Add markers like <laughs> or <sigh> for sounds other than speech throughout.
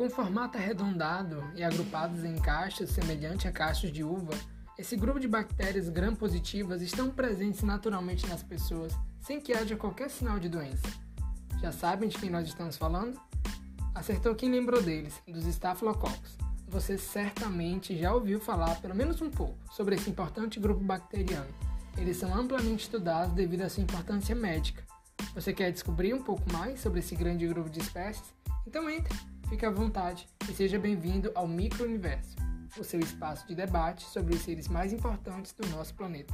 Com formato arredondado e agrupados em caixas semelhante a cachos de uva, esse grupo de bactérias gram-positivas estão presentes naturalmente nas pessoas, sem que haja qualquer sinal de doença. Já sabem de quem nós estamos falando? Acertou quem lembrou deles, dos Staphylococcus. Você certamente já ouviu falar pelo menos um pouco sobre esse importante grupo bacteriano. Eles são amplamente estudados devido à sua importância médica. Você quer descobrir um pouco mais sobre esse grande grupo de espécies? Então entre, fique à vontade e seja bem-vindo ao Microuniverso, o seu espaço de debate sobre os seres mais importantes do nosso planeta.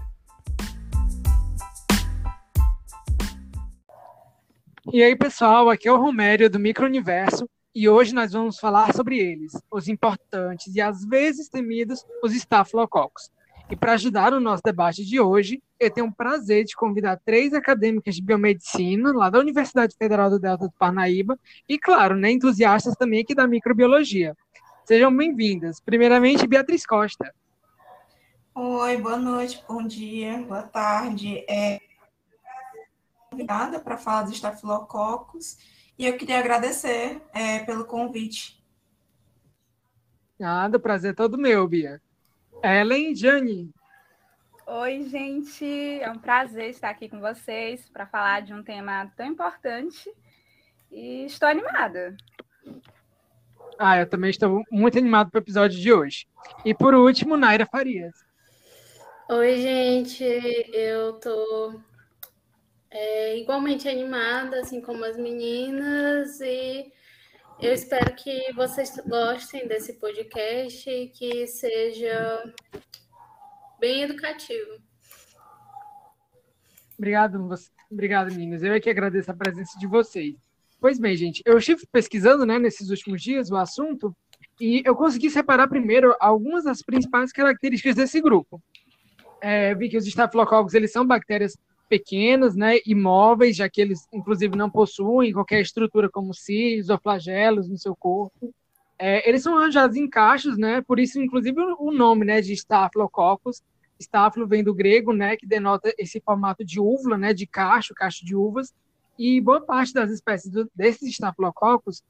E aí, pessoal, aqui é o Romério do Microuniverso e hoje nós vamos falar sobre eles, os importantes e às vezes temidos, os Staphylococcus. E para ajudar o nosso debate de hoje, eu tenho o prazer de convidar três acadêmicas de biomedicina, lá da Universidade Federal do Delta do Parnaíba, e, claro, né, entusiastas também aqui da microbiologia. Sejam bem-vindas. Primeiramente, Beatriz Costa. Oi, boa noite, bom dia, boa tarde. É convidada para falar dos estafilococos e eu queria agradecer é, pelo convite. Nada, prazer é todo meu, Bia. Ellen Jane. Oi, gente. É um prazer estar aqui com vocês para falar de um tema tão importante e estou animada. Ah, eu também estou muito animado para o episódio de hoje. E por último, Naira Farias. Oi, gente. Eu tô é, igualmente animada, assim como as meninas, e eu espero que vocês gostem desse podcast e que seja bem educativo. Obrigado, obrigado, meninas. Eu é que agradeço a presença de vocês. Pois bem, gente, eu estive pesquisando né, nesses últimos dias o assunto e eu consegui separar primeiro algumas das principais características desse grupo. É, vi que os estafilococcus eles são bactérias pequenas, né, imóveis, já que eles, inclusive, não possuem qualquer estrutura como cílios ou flagelos no seu corpo. É, eles são arranjados em cachos, né, por isso, inclusive, o nome, né, de Staphylococcus. Staphylo vem do grego, né, que denota esse formato de úvula, né, de cacho, cacho de uvas. E boa parte das espécies do, desses Staphylococcus,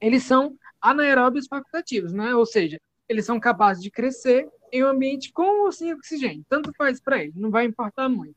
eles são anaeróbios facultativos, né, ou seja, eles são capazes de crescer em um ambiente com ou sem oxigênio. Tanto faz para eles, não vai importar muito.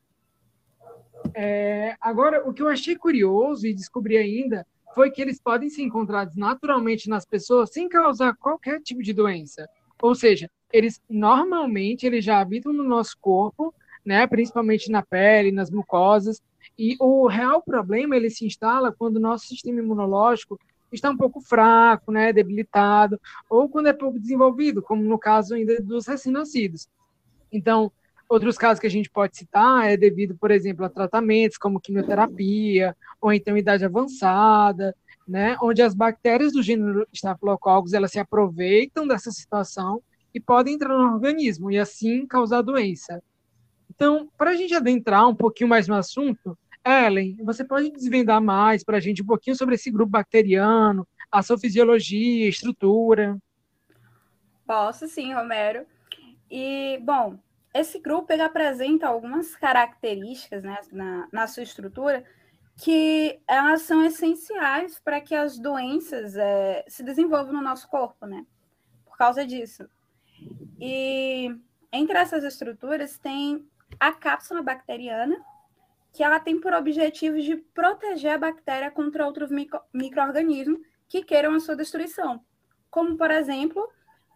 É, agora, o que eu achei curioso e descobri ainda foi que eles podem ser encontrados naturalmente nas pessoas sem causar qualquer tipo de doença. Ou seja, eles normalmente eles já habitam no nosso corpo, né, principalmente na pele, nas mucosas, e o real problema ele se instala quando o nosso sistema imunológico está um pouco fraco, né, debilitado, ou quando é pouco desenvolvido, como no caso ainda dos recém-nascidos. Então, Outros casos que a gente pode citar é devido, por exemplo, a tratamentos como quimioterapia, ou então idade avançada, né, onde as bactérias do gênero Staphylococcus elas se aproveitam dessa situação e podem entrar no organismo e assim causar doença. Então, para a gente adentrar um pouquinho mais no assunto, Ellen, você pode desvendar mais para a gente um pouquinho sobre esse grupo bacteriano, a sua fisiologia, estrutura? Posso sim, Romero. E, bom, esse grupo ele apresenta algumas características né, na, na sua estrutura que elas são essenciais para que as doenças é, se desenvolvam no nosso corpo, né? Por causa disso. E entre essas estruturas tem a cápsula bacteriana, que ela tem por objetivo de proteger a bactéria contra outros micro, micro-organismos que queiram a sua destruição, como, por exemplo,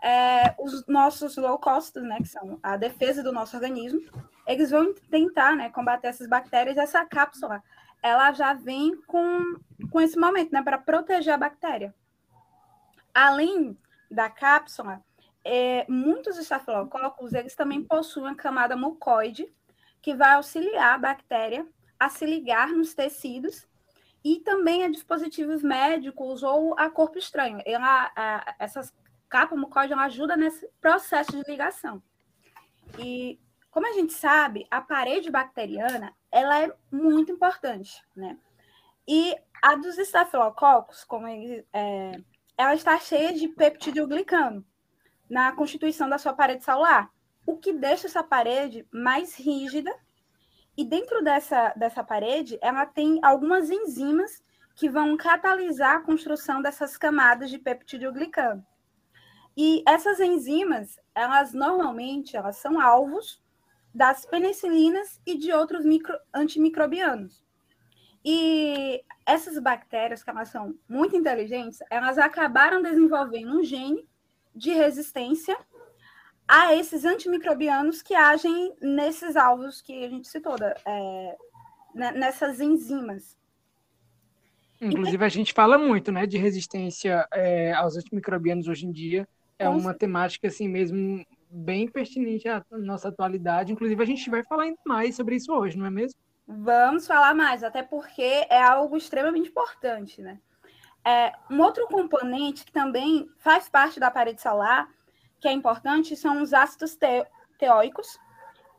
é, os nossos low costs, né, que são a defesa do nosso organismo, eles vão tentar, né, combater essas bactérias. Essa cápsula, ela já vem com, com esse momento, né, para proteger a bactéria. Além da cápsula, é, muitos estafilococcus, eles também possuem a camada mucoide, que vai auxiliar a bactéria a se ligar nos tecidos e também a dispositivos médicos ou a corpo estranho. Ela, a, essas capa mucosa ajuda nesse processo de ligação. E como a gente sabe, a parede bacteriana ela é muito importante, né? E a dos estafilococos, como ele, é, ela está cheia de peptidoglicano na constituição da sua parede celular, o que deixa essa parede mais rígida. E dentro dessa, dessa parede, ela tem algumas enzimas que vão catalisar a construção dessas camadas de peptidoglicano. E essas enzimas, elas normalmente elas são alvos das penicilinas e de outros micro, antimicrobianos. E essas bactérias, que elas são muito inteligentes, elas acabaram desenvolvendo um gene de resistência a esses antimicrobianos que agem nesses alvos que a gente citou, é, nessas enzimas. Inclusive, a gente fala muito né, de resistência é, aos antimicrobianos hoje em dia. É uma temática assim mesmo bem pertinente à nossa atualidade. Inclusive, a gente vai falar ainda mais sobre isso hoje, não é mesmo? Vamos falar mais, até porque é algo extremamente importante, né? É, um outro componente que também faz parte da parede solar, que é importante, são os ácidos teóicos,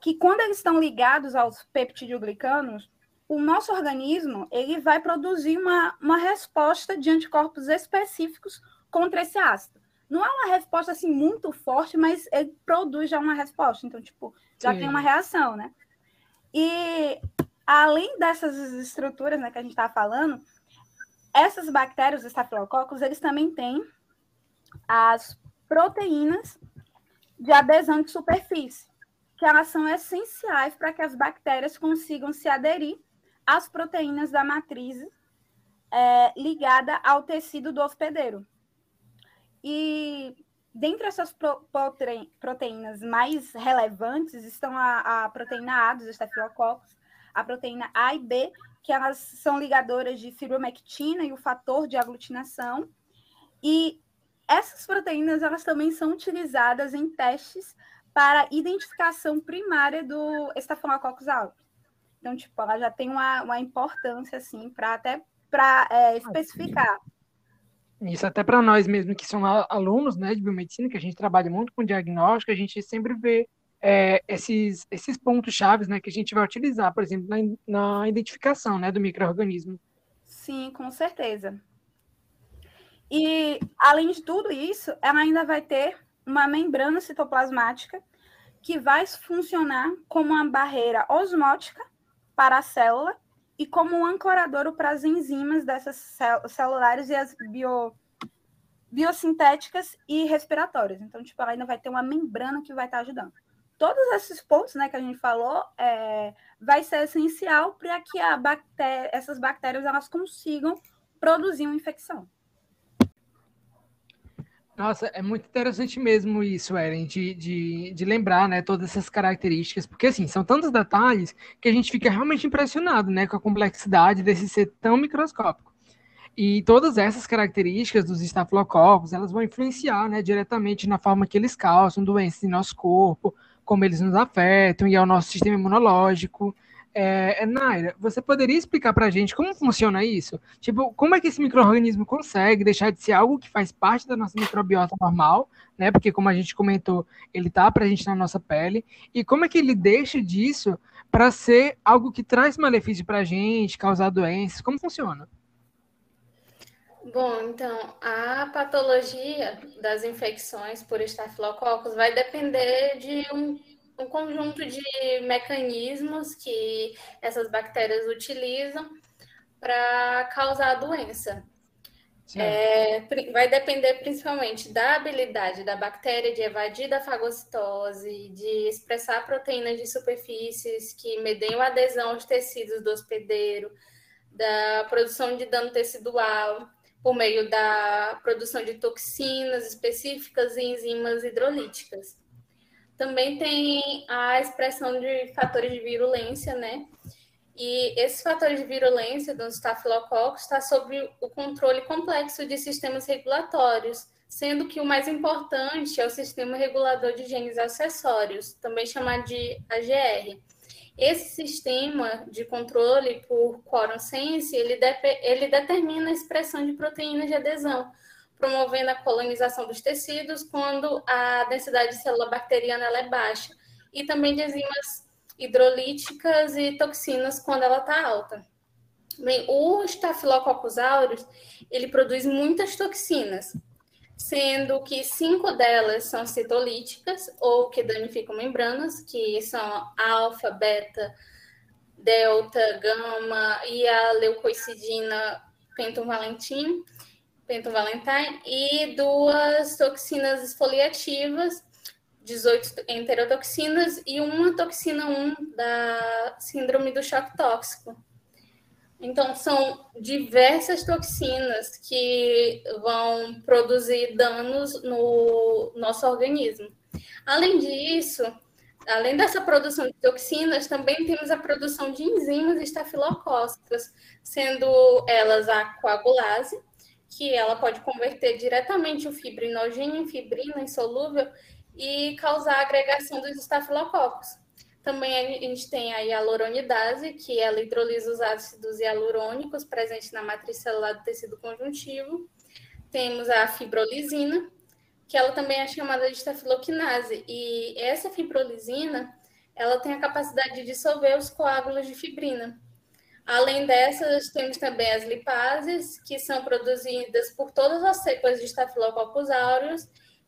que quando eles estão ligados aos peptidoglicanos, o nosso organismo ele vai produzir uma, uma resposta de anticorpos específicos contra esse ácido. Não é uma resposta assim muito forte, mas ele produz já uma resposta. Então, tipo, já Sim. tem uma reação, né? E além dessas estruturas né, que a gente está falando, essas bactérias, os estafilococos, eles também têm as proteínas de adesão de superfície, que elas são essenciais para que as bactérias consigam se aderir às proteínas da matriz é, ligada ao tecido do hospedeiro. E dentre essas pro, proteínas mais relevantes estão a, a proteína A dos estafilococos, a proteína A e B, que elas são ligadoras de fibromectina e o fator de aglutinação. E essas proteínas elas também são utilizadas em testes para identificação primária do estafilococos aureus. Então, tipo, ela já tem uma, uma importância, assim, para até para é, ah, especificar. Isso até para nós mesmo que somos alunos, né, de biomedicina, que a gente trabalha muito com diagnóstico, a gente sempre vê é, esses, esses pontos chaves, né, que a gente vai utilizar, por exemplo, na, na identificação, né, do microorganismo. Sim, com certeza. E, além de tudo isso, ela ainda vai ter uma membrana citoplasmática que vai funcionar como uma barreira osmótica para a célula e como um ancorador para as enzimas dessas celulares e as bio, biosintéticas e respiratórias. Então, tipo, ela ainda vai ter uma membrana que vai estar ajudando todos esses pontos né, que a gente falou é, vai ser essencial para que bactéria, essas bactérias elas consigam produzir uma infecção. Nossa, é muito interessante mesmo isso, Eren, de, de, de lembrar, né, todas essas características, porque, assim, são tantos detalhes que a gente fica realmente impressionado, né, com a complexidade desse ser tão microscópico. E todas essas características dos estafilococos, elas vão influenciar, né, diretamente na forma que eles causam doenças em nosso corpo, como eles nos afetam e ao nosso sistema imunológico. É, é Naira, você poderia explicar para a gente como funciona isso? Tipo, como é que esse microorganismo consegue deixar de ser algo que faz parte da nossa microbiota normal, né? Porque, como a gente comentou, ele está presente na nossa pele. E como é que ele deixa disso para ser algo que traz malefício para a gente, causar doenças? Como funciona? Bom, então, a patologia das infecções por estafilococos vai depender de um, um conjunto de mecanismos que essas bactérias utilizam para causar a doença. É, vai depender principalmente da habilidade da bactéria de evadir da fagocitose, de expressar proteínas de superfícies que medem a adesão aos tecidos do hospedeiro, da produção de dano tecidual, por meio da produção de toxinas específicas e enzimas hidrolíticas. Também tem a expressão de fatores de virulência, né? E esses fatores de virulência do estafilococcus está sob o controle complexo de sistemas regulatórios, sendo que o mais importante é o sistema regulador de genes acessórios, também chamado de AGR, esse sistema de controle por quorum sense, ele, ele determina a expressão de proteínas de adesão, promovendo a colonização dos tecidos quando a densidade de célula bacteriana é baixa, e também de enzimas hidrolíticas e toxinas quando ela está alta. Bem, o Staphylococcus aureus, ele produz muitas toxinas, sendo que cinco delas são citolíticas, ou que danificam membranas, que são alfa, beta, delta, gama e a leucocidina pentovalentin, pentovalentine, e duas toxinas esfoliativas, 18 enterotoxinas e uma toxina 1 da síndrome do choque tóxico. Então, são diversas toxinas que vão produzir danos no nosso organismo. Além disso, além dessa produção de toxinas, também temos a produção de enzimas estafilocócicas, sendo elas a coagulase, que ela pode converter diretamente o fibrinogênio em fibrina insolúvel e causar a agregação dos estafilococos. Também a gente tem a hialuronidase, que ela hidrolisa os ácidos hialurônicos presentes na matriz celular do tecido conjuntivo. Temos a fibrolisina, que ela também é chamada de estafiloquinase. E essa fibrolisina, ela tem a capacidade de dissolver os coágulos de fibrina. Além dessas, temos também as lipases, que são produzidas por todas as cepas de Staphylococcus aureus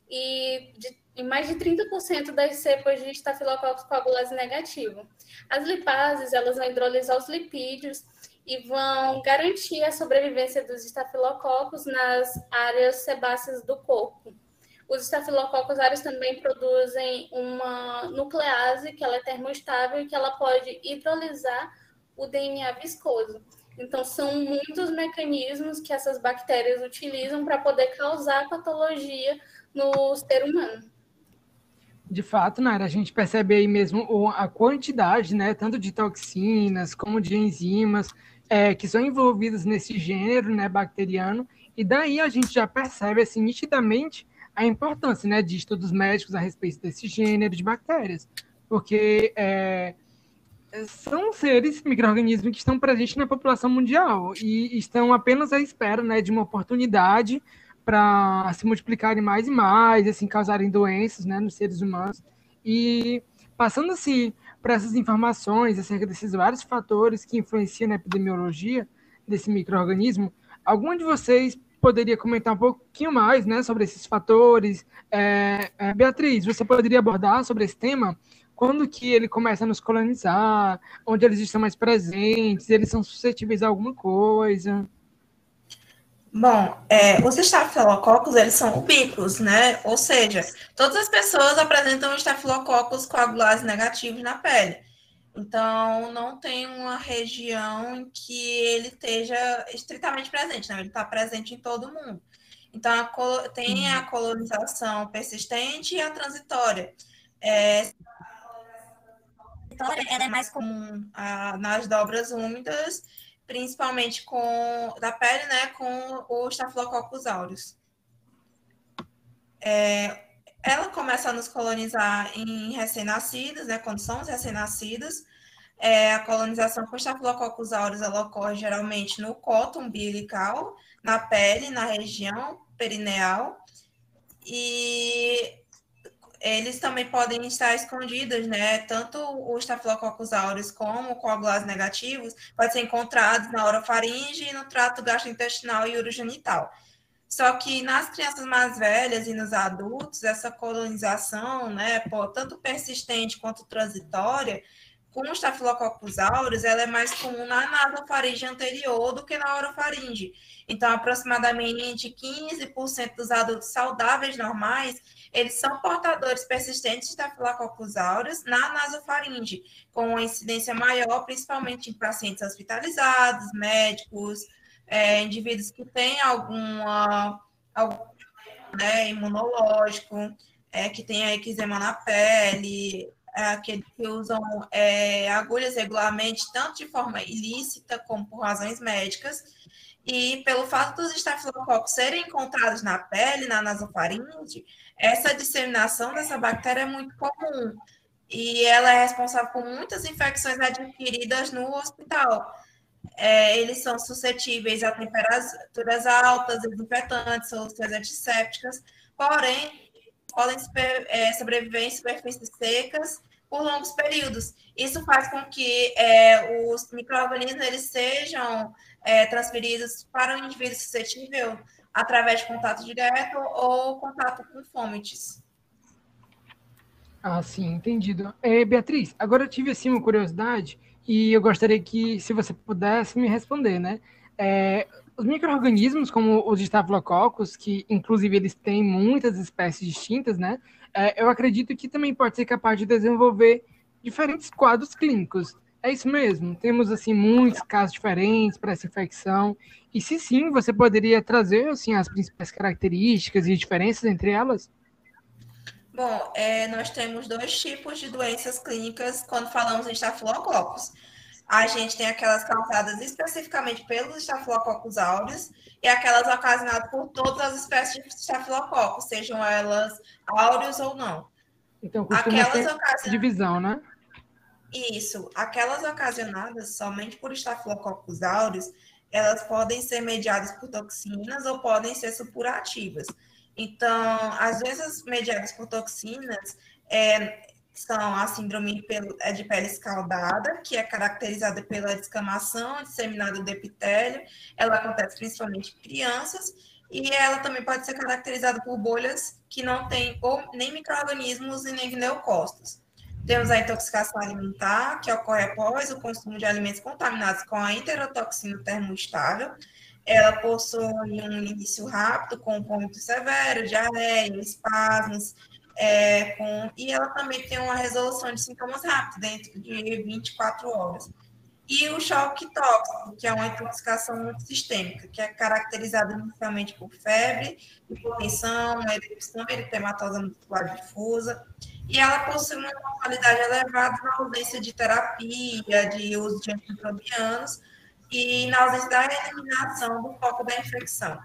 e de, em mais de 30% das cepas de Staphylococcus coagulase negativo. As lipases, elas vão hidrolisar os lipídios e vão garantir a sobrevivência dos estafilococos nas áreas sebáceas do corpo. Os estafilococos aureus também produzem uma nuclease, que ela é termoestável e que ela pode hidrolisar o DNA viscoso. Então, são muitos mecanismos que essas bactérias utilizam para poder causar patologia no ser humano. De fato, Nara, a gente percebe aí mesmo a quantidade, né, tanto de toxinas como de enzimas é, que são envolvidas nesse gênero, né, bacteriano, e daí a gente já percebe, assim, nitidamente a importância, né, de estudos médicos a respeito desse gênero de bactérias, porque é, são seres, micro-organismos que estão presentes na população mundial e estão apenas à espera, né, de uma oportunidade para se multiplicarem mais e mais, assim, causarem doenças, né, nos seres humanos. E passando assim para essas informações acerca desses vários fatores que influenciam na epidemiologia desse microorganismo, algum de vocês poderia comentar um pouquinho mais né, sobre esses fatores. É, é, Beatriz, você poderia abordar sobre esse tema? Quando que ele começa a nos colonizar? Onde eles estão mais presentes? Eles são suscetíveis a alguma coisa? Bom, é, os estafilococos, eles são ubíquos, né? Ou seja, todas as pessoas apresentam estafilococos coagulase negativos na pele. Então, não tem uma região em que ele esteja estritamente presente, né? ele está presente em todo mundo. Então, a, tem a colonização persistente e a transitória. É, ela é mais comum a, nas dobras úmidas, principalmente com da pele, né, com o Staphylococcus aureus. É, ela começa a nos colonizar em recém-nascidos, né, quando somos recém-nascidos. É, a colonização com Staphylococcus aureus ela ocorre geralmente no colo umbilical, na pele, na região perineal. E eles também podem estar escondidos, né? Tanto o Staphylococcus aureus como o coagulase negativos podem ser encontrados na orofaringe, no trato gastrointestinal e urogenital. Só que nas crianças mais velhas e nos adultos, essa colonização, né, tanto persistente quanto transitória, com o Staphylococcus aureus, ela é mais comum na nasofaringe anterior do que na orofaringe. Então, aproximadamente 15% dos adultos saudáveis normais, eles são portadores persistentes de Staphylococcus aureus na nasofaringe, com uma incidência maior, principalmente em pacientes hospitalizados, médicos, é, indivíduos que têm alguma, algum né, imunológico, é, que tem eczema na pele, que usam é, agulhas regularmente, tanto de forma ilícita como por razões médicas, e pelo fato dos estafilococos serem encontrados na pele, na nasofaringe, essa disseminação dessa bactéria é muito comum, e ela é responsável por muitas infecções adquiridas no hospital, é, eles são suscetíveis a temperaturas altas, desinfetantes, soluções antissépticas, porém, podem é, sobreviver em superfícies secas por longos períodos. Isso faz com que é, os micro-organismos eles sejam é, transferidos para o indivíduo suscetível através de contato direto ou contato com fômites. Ah, sim, entendido. É, Beatriz, agora eu tive assim uma curiosidade e eu gostaria que, se você pudesse me responder, né? Os micro-organismos, como os Staphylococcus, que inclusive eles têm muitas espécies distintas, né? É, eu acredito que também pode ser capaz de desenvolver diferentes quadros clínicos. É isso mesmo. Temos assim muitos casos diferentes para essa infecção. E se sim, você poderia trazer assim as principais características e diferenças entre elas? Bom, é, nós temos dois tipos de doenças clínicas quando falamos em estafilococcus. A gente tem aquelas causadas especificamente pelos estafilococcus aureus e aquelas ocasionadas por todas as espécies de estafilococcus, sejam elas áureos ou não. Então, aquelas ocasion... divisão, né? Isso. Aquelas ocasionadas somente por estafilococcus aureus, elas podem ser mediadas por toxinas ou podem ser supurativas. Então, as doenças mediadas por toxinas é, são a síndrome é de pele escaldada, que é caracterizada pela descamação disseminada do epitélio. Ela acontece principalmente em crianças e ela também pode ser caracterizada por bolhas que não têm nem micro-organismos e nem leucócitos. Temos a intoxicação alimentar, que ocorre após o consumo de alimentos contaminados com a enterotoxina termoestável, ela possui um início rápido, com ponto severo, diarreia, espasmos, é, com, e ela também tem uma resolução de sintomas rápidos, dentro de 24 horas. E o choque tóxico, que é uma intoxicação sistêmica, que é caracterizada inicialmente por febre, hipotensão, erupção eritematosa muscular difusa, e ela possui uma mortalidade elevada na ausência de terapia, de uso de antimicrobianos, e na ausência da eliminação do foco da infecção.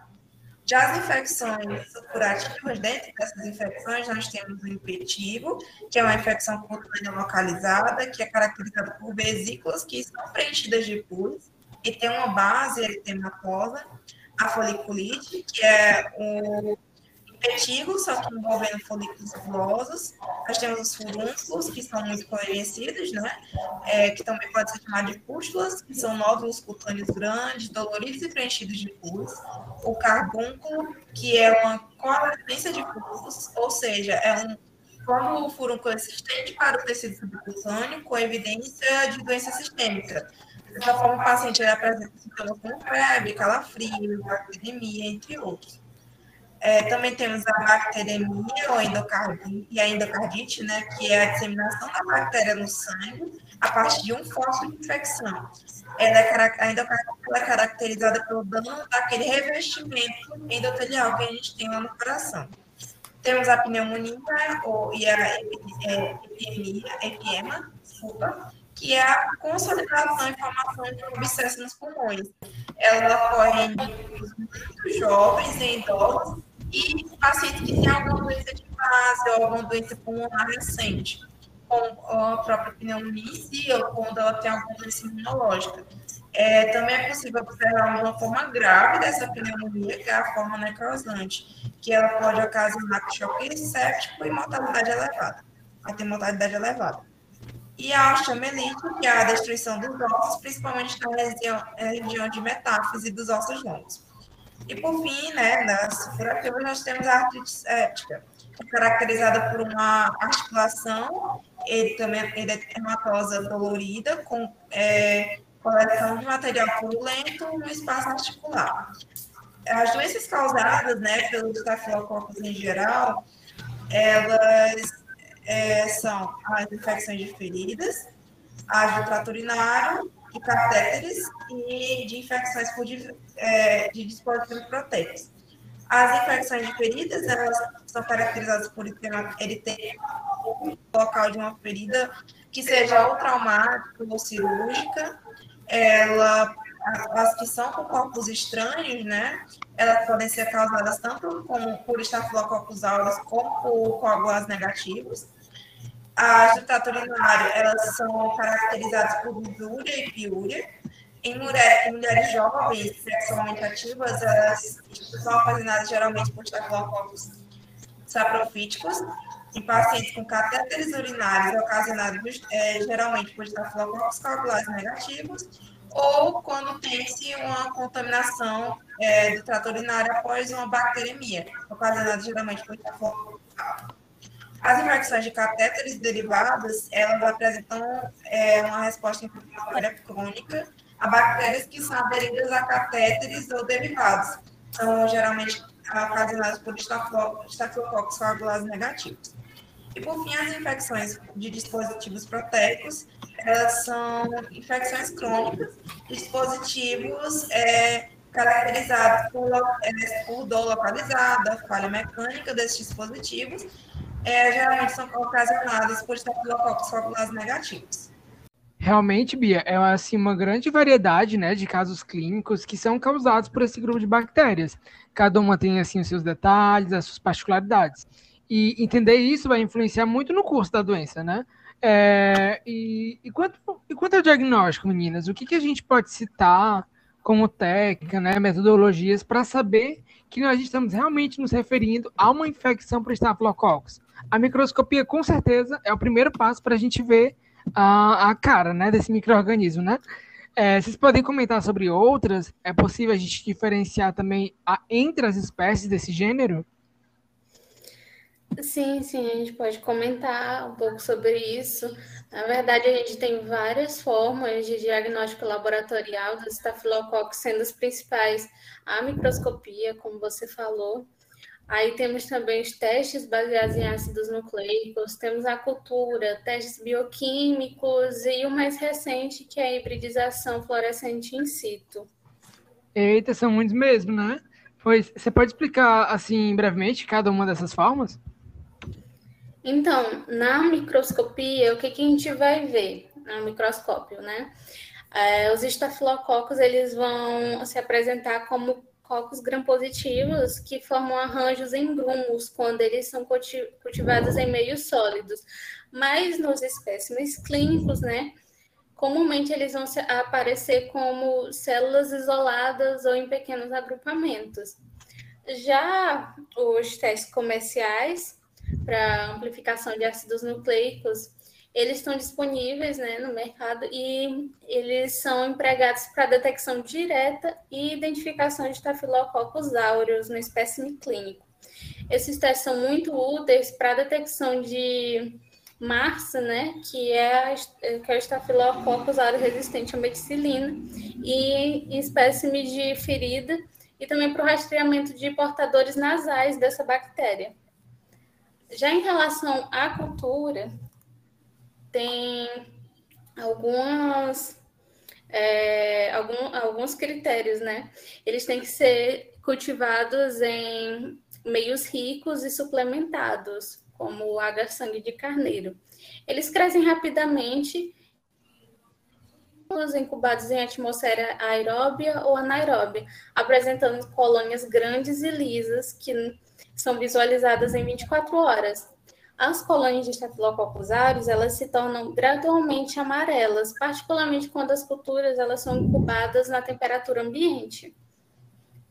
Já as infecções curativas, dentro dessas infecções, nós temos o infectivo, que é uma infecção cutânea localizada, que é caracterizada por vesículas que estão preenchidas de pus e tem uma base eritematosa, a foliculite, que é o Petigo, só que envolvendo folículos tubulosos. Nós temos os furúnculos, que são muito conhecidos, né? É, que também pode ser chamado de pústulas, que são nódulos cutâneos grandes, doloridos e preenchidos de pus. O carbúnculo, que é uma coalescência de pus, ou seja, é um quando o furúnculo é existente para o tecido subcutâneo com evidência de doença sistêmica. Dessa forma, o paciente apresenta sintomas como febre, calafrio, bacteremia, entre outros. É, também temos a bacteremia ou endocardite, e a endocardite, né, que é a disseminação da bactéria no sangue a partir de um foco de infecção. Ela é, a endocardite é caracterizada pelo dano daquele revestimento endotelial que a gente tem lá no coração. Temos a pneumonia ou, e a é, epidemia, epiema, desculpa, que é a consolidação e formação de um abscesso nos pulmões. Ela ocorre em muito jovens e idosos e pacientes que têm alguma doença de base ou alguma doença pulmonar recente, como a própria pneumonia em si, ou quando ela tem alguma doença imunológica. É, também é possível observar uma forma grave dessa pneumonia, que é a forma necrosante, que ela pode ocasionar choque séptico e mortalidade elevada. Vai ter mortalidade elevada. E a osteomelite, que é a destruição dos ossos, principalmente na região, região de metáfise dos ossos longos. E por fim, né, nas furativas, nós temos a artrite séptica, é caracterizada por uma articulação eritematosa dolorida, com é, coleção de material purulento no espaço articular. As doenças causadas né, pelos estafilococos em geral, elas é, são as infecções de feridas, as do trato urinário, de catéteres e de infecções por, é, de dispositivos. As infecções de feridas, elas são caracterizadas por um local de uma ferida que seja ou traumática ou cirúrgica. Ela, as que são com corpos estranhos, né? Elas podem ser causadas tanto com, por estafilococcus aureus como por coagulas negativos. As do trato urinário, elas são caracterizadas por lisúria e piúria. Em, mulher, em mulheres jovens, sexualmente ativas, elas são ocasionadas geralmente por estafilococcus saprofíticos. Em pacientes com catéteres urinários, ocasionados é, geralmente por estafilococcus coagulares negativos, ou quando tem-se uma contaminação é, do trato urinário após uma bacteremia, ocasionada geralmente por estafilococcus as infecções de catéteres derivadas, elas apresentam é, uma resposta inflamatória crônica a bactérias que são aderidas a catéteres ou derivados. São geralmente ocasionadas por estafilococcus coagulados negativos. E, por fim, as infecções de dispositivos proteicos, elas são infecções crônicas, dispositivos é, caracterizados por, é, por dor localizada, falha mecânica desses dispositivos, é, geralmente são ocasionados por estafilococcus coagulados negativos. Realmente, Bia, é assim uma grande variedade, né, de casos clínicos que são causados por esse grupo de bactérias. Cada uma tem assim os seus detalhes, as suas particularidades. E entender isso vai influenciar muito no curso da doença, né? É, e, e, quanto, e quanto ao diagnóstico, meninas, o que, que a gente pode citar como técnica, né, metodologias para saber que nós estamos realmente nos referindo a uma infecção por Staphylococcus? A microscopia, com certeza, é o primeiro passo para a gente ver a, a cara né, desse microorganismo, né? É, vocês podem comentar sobre outras? É possível a gente diferenciar também a, entre as espécies desse gênero? Sim, sim, a gente pode comentar um pouco sobre isso. Na verdade, a gente tem várias formas de diagnóstico laboratorial dos estafilococcus, sendo as principais a microscopia, como você falou, Aí temos também os testes baseados em ácidos nucleicos, temos a cultura, testes bioquímicos e o mais recente, que é a hibridização fluorescente in situ. Eita, são muitos mesmo, né? Pois você pode explicar, assim, brevemente, cada uma dessas formas? Então, na microscopia, o que, que a gente vai ver no microscópio, né? É, os estafilococos, eles vão se apresentar como cocos gram-positivos que formam arranjos em grumos quando eles são cultivados em meios sólidos. Mas nos espécimes clínicos, né, comumente eles vão aparecer como células isoladas ou em pequenos agrupamentos. Já os testes comerciais para amplificação de ácidos nucleicos, eles estão disponíveis né, no mercado e eles são empregados para detecção direta e identificação de Staphylococcus aureus no espécime clínico. Esses testes são muito úteis para a detecção de MARSA, né, que é, a, que é o Staphylococcus aureus resistente à meticilina, e espécime de ferida, e também para o rastreamento de portadores nasais dessa bactéria. Já em relação à cultura, tem algumas é, algum, alguns critérios, né? Eles têm que ser cultivados em meios ricos e suplementados, como o H-sangue de carneiro. Eles crescem rapidamente, incubados em atmosfera aeróbia ou anaeróbia, apresentando colônias grandes e lisas que são visualizadas em 24 horas. As colônias de Staphylococcus aureus, elas se tornam gradualmente amarelas, particularmente quando as culturas elas são incubadas na temperatura ambiente.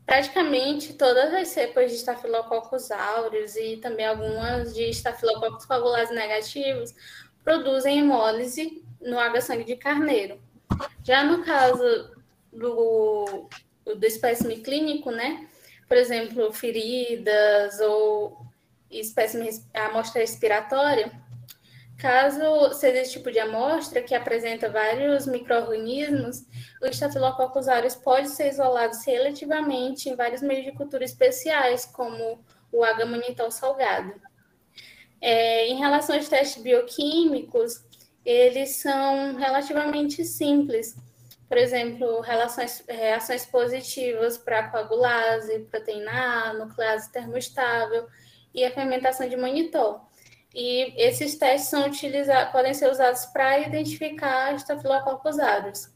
Praticamente todas as cepas de Staphylococcus aureus e também algumas de Staphylococcus coagulados negativos produzem hemólise no água-sangue de carneiro. Já no caso do, do espécime clínico, né, por exemplo, feridas ou espécime, amostra respiratória, caso seja esse tipo de amostra que apresenta vários micro-organismos, o Staphylococcus aureus pode ser isolado seletivamente em vários meios de cultura especiais, como o H-manitol salgado. É, em relação aos testes bioquímicos, eles são relativamente simples. Por exemplo, relações, reações positivas para coagulase, proteína A, nuclease termoestável, e a fermentação de manitol. E esses testes são utilizados, podem ser usados para identificar estafilococcus aureus.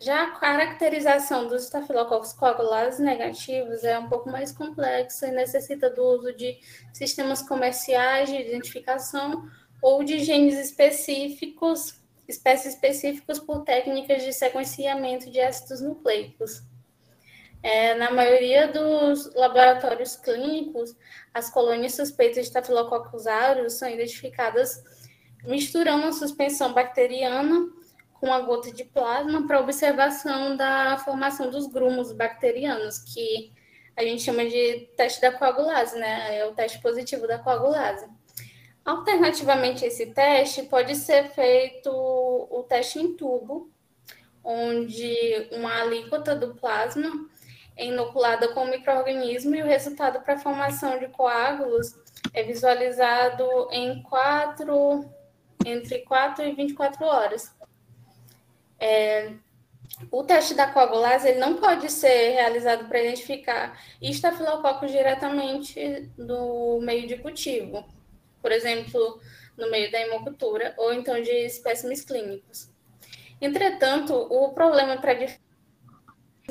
Já a caracterização dos estafilococcus coagulados negativos é um pouco mais complexa e necessita do uso de sistemas comerciais de identificação ou de genes específicos, espécies específicos por técnicas de sequenciamento de ácidos nucleicos. É, na maioria dos laboratórios clínicos, as colônias suspeitas de Staphylococcus aureus são identificadas misturando a suspensão bacteriana com a gota de plasma para observação da formação dos grumos bacterianos, que a gente chama de teste da coagulase, né? É o teste positivo da coagulase. Alternativamente esse teste, pode ser feito o teste em tubo, onde uma alíquota do plasma é inoculada com o microorganismo e o resultado para a formação de coágulos é visualizado em quatro, entre 4 e 24 horas. É, o teste da coagulase ele não pode ser realizado para identificar estafilococos diretamente do meio de cultivo, por exemplo, no meio da hemocultura, ou então de espécimes clínicos. Entretanto, o problema para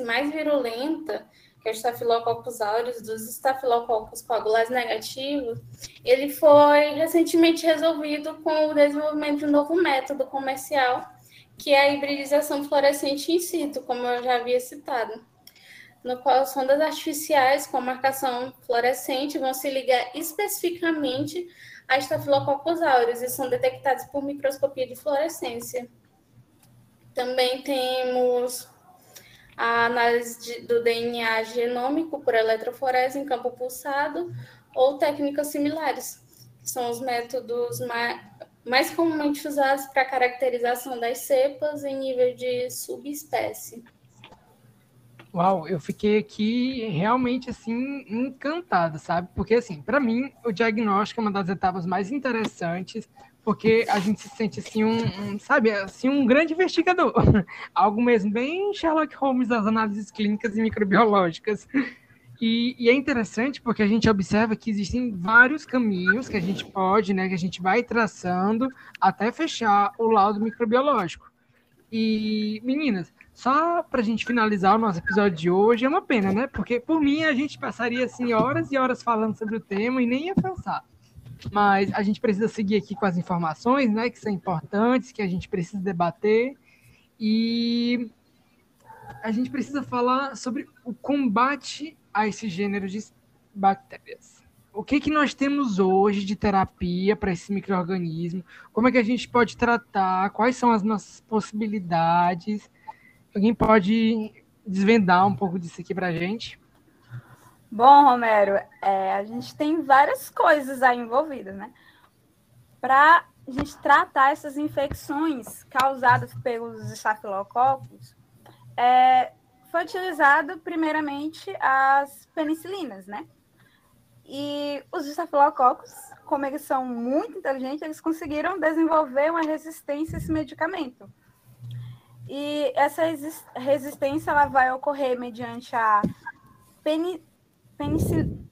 mais virulenta, que é o Staphylococcus aureus, dos Staphylococcus coagulase negativos, ele foi recentemente resolvido com o desenvolvimento de um novo método comercial, que é a hibridização fluorescente in situ, como eu já havia citado, no qual sondas artificiais com marcação fluorescente vão se ligar especificamente a Staphylococcus aureus e são detectados por microscopia de fluorescência. Também temos a análise de, do DNA genômico por eletroforese em campo pulsado ou técnicas similares, que são os métodos mais, mais comumente usados para caracterização das cepas em nível de subespécie. Uau, eu fiquei aqui realmente assim encantado, sabe? Porque assim, para mim, o diagnóstico é uma das etapas mais interessantes, porque a gente se sente assim um, um, sabe, assim um grande investigador, <laughs> algo mesmo bem Sherlock Holmes das análises clínicas e microbiológicas. E, e, é interessante porque a gente observa que existem vários caminhos que a gente pode, né, que a gente vai traçando até fechar o laudo microbiológico. E meninas, só para a gente finalizar o nosso episódio de hoje, é uma pena, né? Porque por mim a gente passaria assim horas e horas falando sobre o tema e nem ia cansar mas a gente precisa seguir aqui com as informações, né, que são importantes, que a gente precisa debater e a gente precisa falar sobre o combate a esse gênero de bactérias. O que que nós temos hoje de terapia para esse microorganismo? Como é que a gente pode tratar? Quais são as nossas possibilidades? Alguém pode desvendar um pouco disso aqui para a gente? Bom, Romero, é, a gente tem várias coisas aí envolvidas, né? Para a gente tratar essas infecções causadas pelos estafilococos, é, foi utilizado primeiramente as penicilinas, né? E os estafilococos, como eles são muito inteligentes, eles conseguiram desenvolver uma resistência a esse medicamento. E essa resistência ela vai ocorrer mediante a peni penicilina.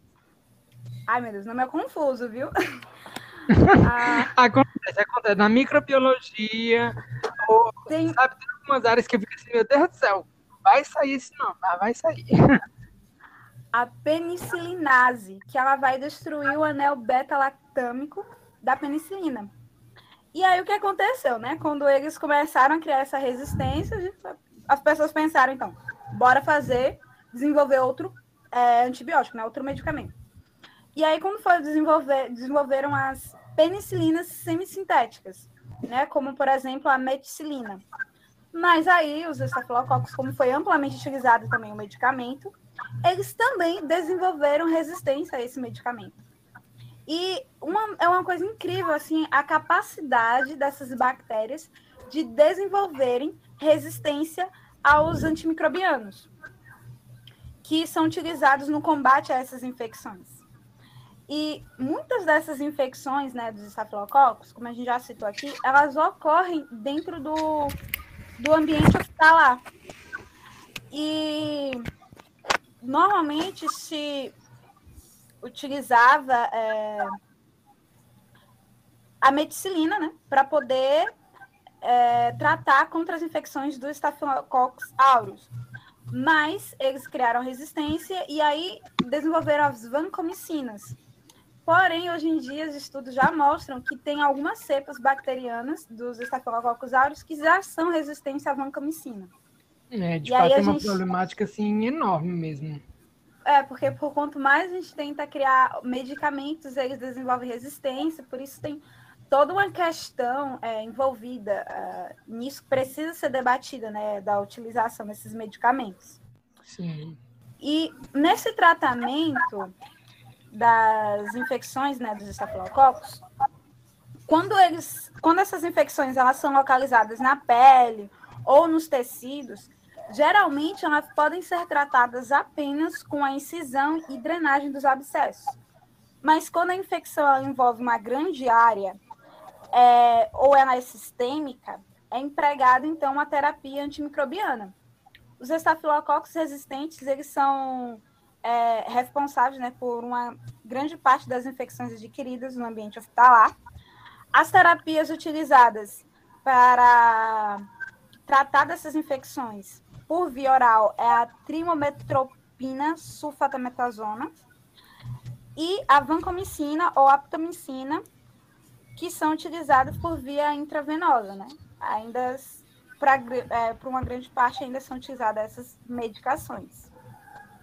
Ai, meu Deus, não é confuso, viu? <laughs> ah, acontece, acontece. Na microbiologia, ou, tem... sabe, tem algumas áreas que eu fico assim, meu Deus do céu, vai sair isso não, mas vai sair. A penicilinase, que ela vai destruir o anel beta-lactâmico da penicilina. E aí o que aconteceu, né? Quando eles começaram a criar essa resistência, as pessoas pensaram, então, bora fazer, desenvolver outro é, antibiótico, né? Outro medicamento. E aí, quando foi desenvolver, desenvolveram as penicilinas semissintéticas, né? Como, por exemplo, a meticilina. Mas aí, os estafilococos, como foi amplamente utilizado também o medicamento, eles também desenvolveram resistência a esse medicamento. E uma, é uma coisa incrível, assim, a capacidade dessas bactérias de desenvolverem resistência aos antimicrobianos que são utilizados no combate a essas infecções. E muitas dessas infecções, né, dos estafilococos, como a gente já citou aqui, elas ocorrem dentro do, do ambiente hospitalar. E normalmente se utilizava é, a meticilina, né, para poder é, tratar contra as infecções do Staphylococcus aureus mas eles criaram resistência e aí desenvolveram as vancomicinas. Porém, hoje em dia, os estudos já mostram que tem algumas cepas bacterianas dos Staphylococcus aureus que já são resistentes à vancomicina. É, de e fato, é uma gente... problemática assim enorme mesmo. É, porque por quanto mais a gente tenta criar medicamentos, eles desenvolvem resistência, por isso tem toda uma questão é, envolvida uh, nisso precisa ser debatida, né, da utilização desses medicamentos. Sim. E nesse tratamento das infecções, né, dos estafilococos, quando eles, quando essas infecções elas são localizadas na pele ou nos tecidos, geralmente elas podem ser tratadas apenas com a incisão e drenagem dos abscessos. Mas quando a infecção envolve uma grande área é, ou ela é sistêmica, é empregada então uma terapia antimicrobiana. Os estafilococos resistentes, eles são é, responsáveis né, por uma grande parte das infecções adquiridas no ambiente hospitalar. As terapias utilizadas para tratar dessas infecções por via oral é a trimometropina sulfatametazona e a vancomicina ou aptomicina, que são utilizadas por via intravenosa, né? Ainda para é, uma grande parte ainda são utilizadas essas medicações.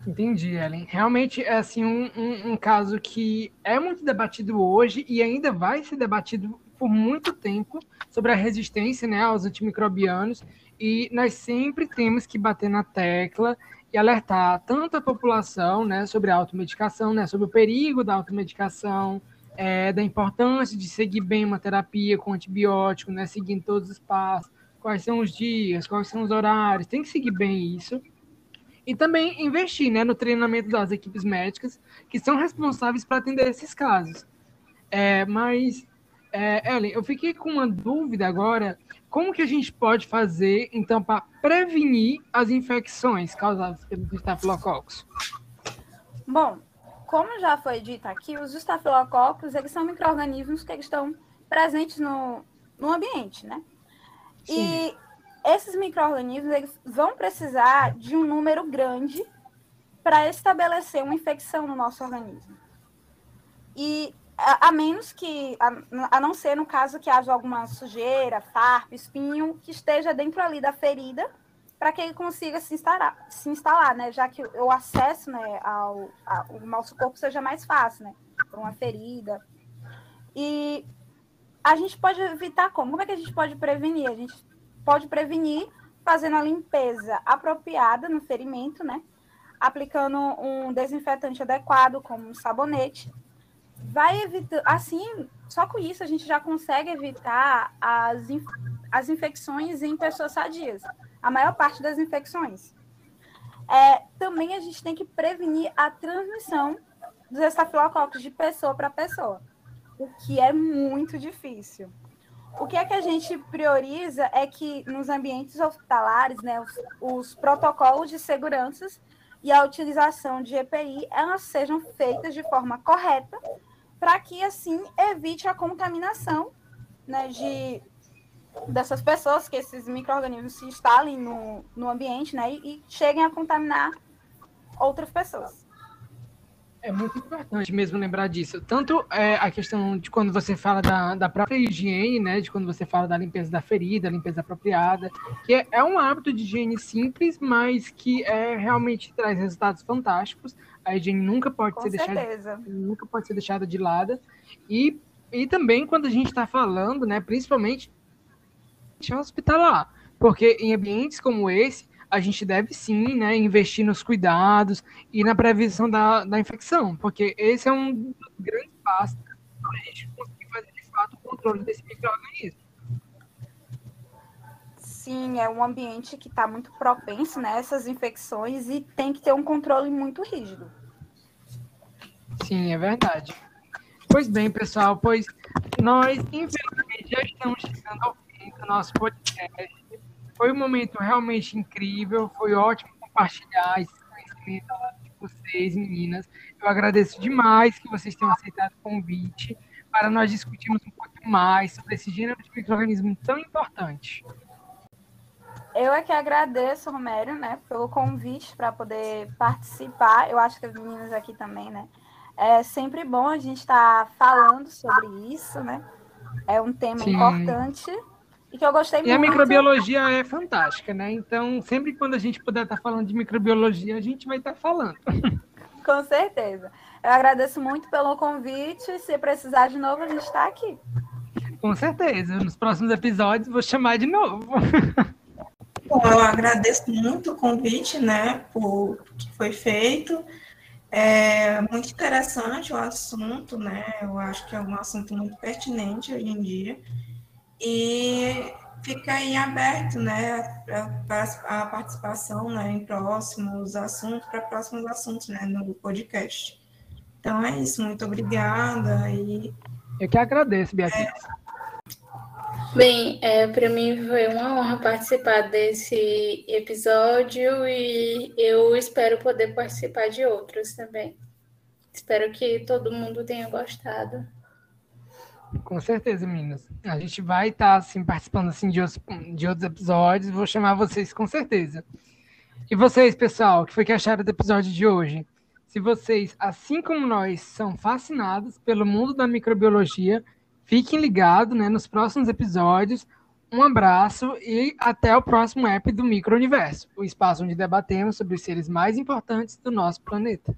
Entendi, Ellen. Realmente é assim um, um, um, caso que é muito debatido hoje e ainda vai ser debatido por muito tempo sobre a resistência né, aos antimicrobianos e nós sempre temos que bater na tecla e alertar tanto a população né, sobre a automedicação, né, sobre o perigo da automedicação, é, da importância de seguir bem uma terapia com antibiótico, né, seguindo todos os passos, quais são os dias, quais são os horários, tem que seguir bem isso. E também investir né, no treinamento das equipes médicas que são responsáveis para atender esses casos. É, mas, é, Ellen, eu fiquei com uma dúvida agora como que a gente pode fazer, então, para prevenir as infecções causadas pelos estafilococos? Bom, como já foi dito aqui, os estafilococos, eles são micro-organismos que estão presentes no, no ambiente, né? Sim. E esses micro-organismos, eles vão precisar de um número grande para estabelecer uma infecção no nosso organismo. E a, a menos que, a, a, não ser no caso que haja alguma sujeira, farpa, espinho, que esteja dentro ali da ferida, para que ele consiga se instalar, se instalar, né? Já que o acesso né, ao, ao nosso corpo seja mais fácil, né? Por uma ferida. E a gente pode evitar como? Como é que a gente pode prevenir? A gente pode prevenir fazendo a limpeza apropriada no ferimento, né? Aplicando um desinfetante adequado, como um sabonete, vai evitar, assim, só com isso a gente já consegue evitar as, as infecções em pessoas sadias, a maior parte das infecções. É, também a gente tem que prevenir a transmissão dos estafilococos de pessoa para pessoa, o que é muito difícil. O que é que a gente prioriza é que nos ambientes hospitalares, né, os, os protocolos de segurança e a utilização de EPI elas sejam feitas de forma correta para que assim evite a contaminação né, de, dessas pessoas, que esses micro-organismos se instalem no, no ambiente né, e, e cheguem a contaminar outras pessoas. É muito importante mesmo lembrar disso. Tanto é, a questão de quando você fala da, da própria higiene, né? De quando você fala da limpeza da ferida, limpeza apropriada, que é, é um hábito de higiene simples, mas que é, realmente traz resultados fantásticos. A higiene nunca pode Com ser certeza. deixada, nunca pode ser deixada de lado. E, e também quando a gente está falando, né? Principalmente hospitalar, porque em ambientes como esse a gente deve sim né, investir nos cuidados e na prevenção da, da infecção, porque esse é um dos grandes passos para a gente conseguir fazer de fato o controle desse microorganismo. Sim, é um ambiente que está muito propenso a né, essas infecções e tem que ter um controle muito rígido. Sim, é verdade. Pois bem, pessoal, pois nós, infelizmente, já estamos chegando ao fim do nosso podcast. Foi um momento realmente incrível, foi ótimo compartilhar esse conhecimento de vocês, meninas. Eu agradeço demais que vocês tenham aceitado o convite para nós discutirmos um pouco mais sobre esse gênero de microorganismo tão importante. Eu é que agradeço, Romério, né, pelo convite para poder participar. Eu acho que as meninas aqui também, né? É sempre bom a gente estar tá falando sobre isso, né? É um tema Sim. importante e que eu gostei e muito. E a microbiologia é fantástica, né? Então, sempre quando a gente puder estar tá falando de microbiologia, a gente vai estar tá falando. <laughs> Com certeza. Eu agradeço muito pelo convite. Se precisar de novo, a gente está aqui. Com certeza. Nos próximos episódios, vou chamar de novo. Bom, eu agradeço muito o convite, né, por que foi feito. É muito interessante o assunto, né? Eu acho que é um assunto muito pertinente hoje em dia. E fica aí aberto, né, para a participação, né, em próximos assuntos, para próximos assuntos, né, no podcast. Então é isso, muito obrigada e eu que agradeço, Beatriz. É... Bem, é, para mim foi uma honra participar desse episódio e eu espero poder participar de outros também. Espero que todo mundo tenha gostado. Com certeza, meninas. A gente vai estar tá, assim, participando assim, de, outros, de outros episódios. Vou chamar vocês com certeza. E vocês, pessoal, o que foi que acharam do episódio de hoje? Se vocês, assim como nós, são fascinados pelo mundo da microbiologia, fiquem ligados né, nos próximos episódios. Um abraço e até o próximo app do Microuniverso, o espaço onde debatemos sobre os seres mais importantes do nosso planeta.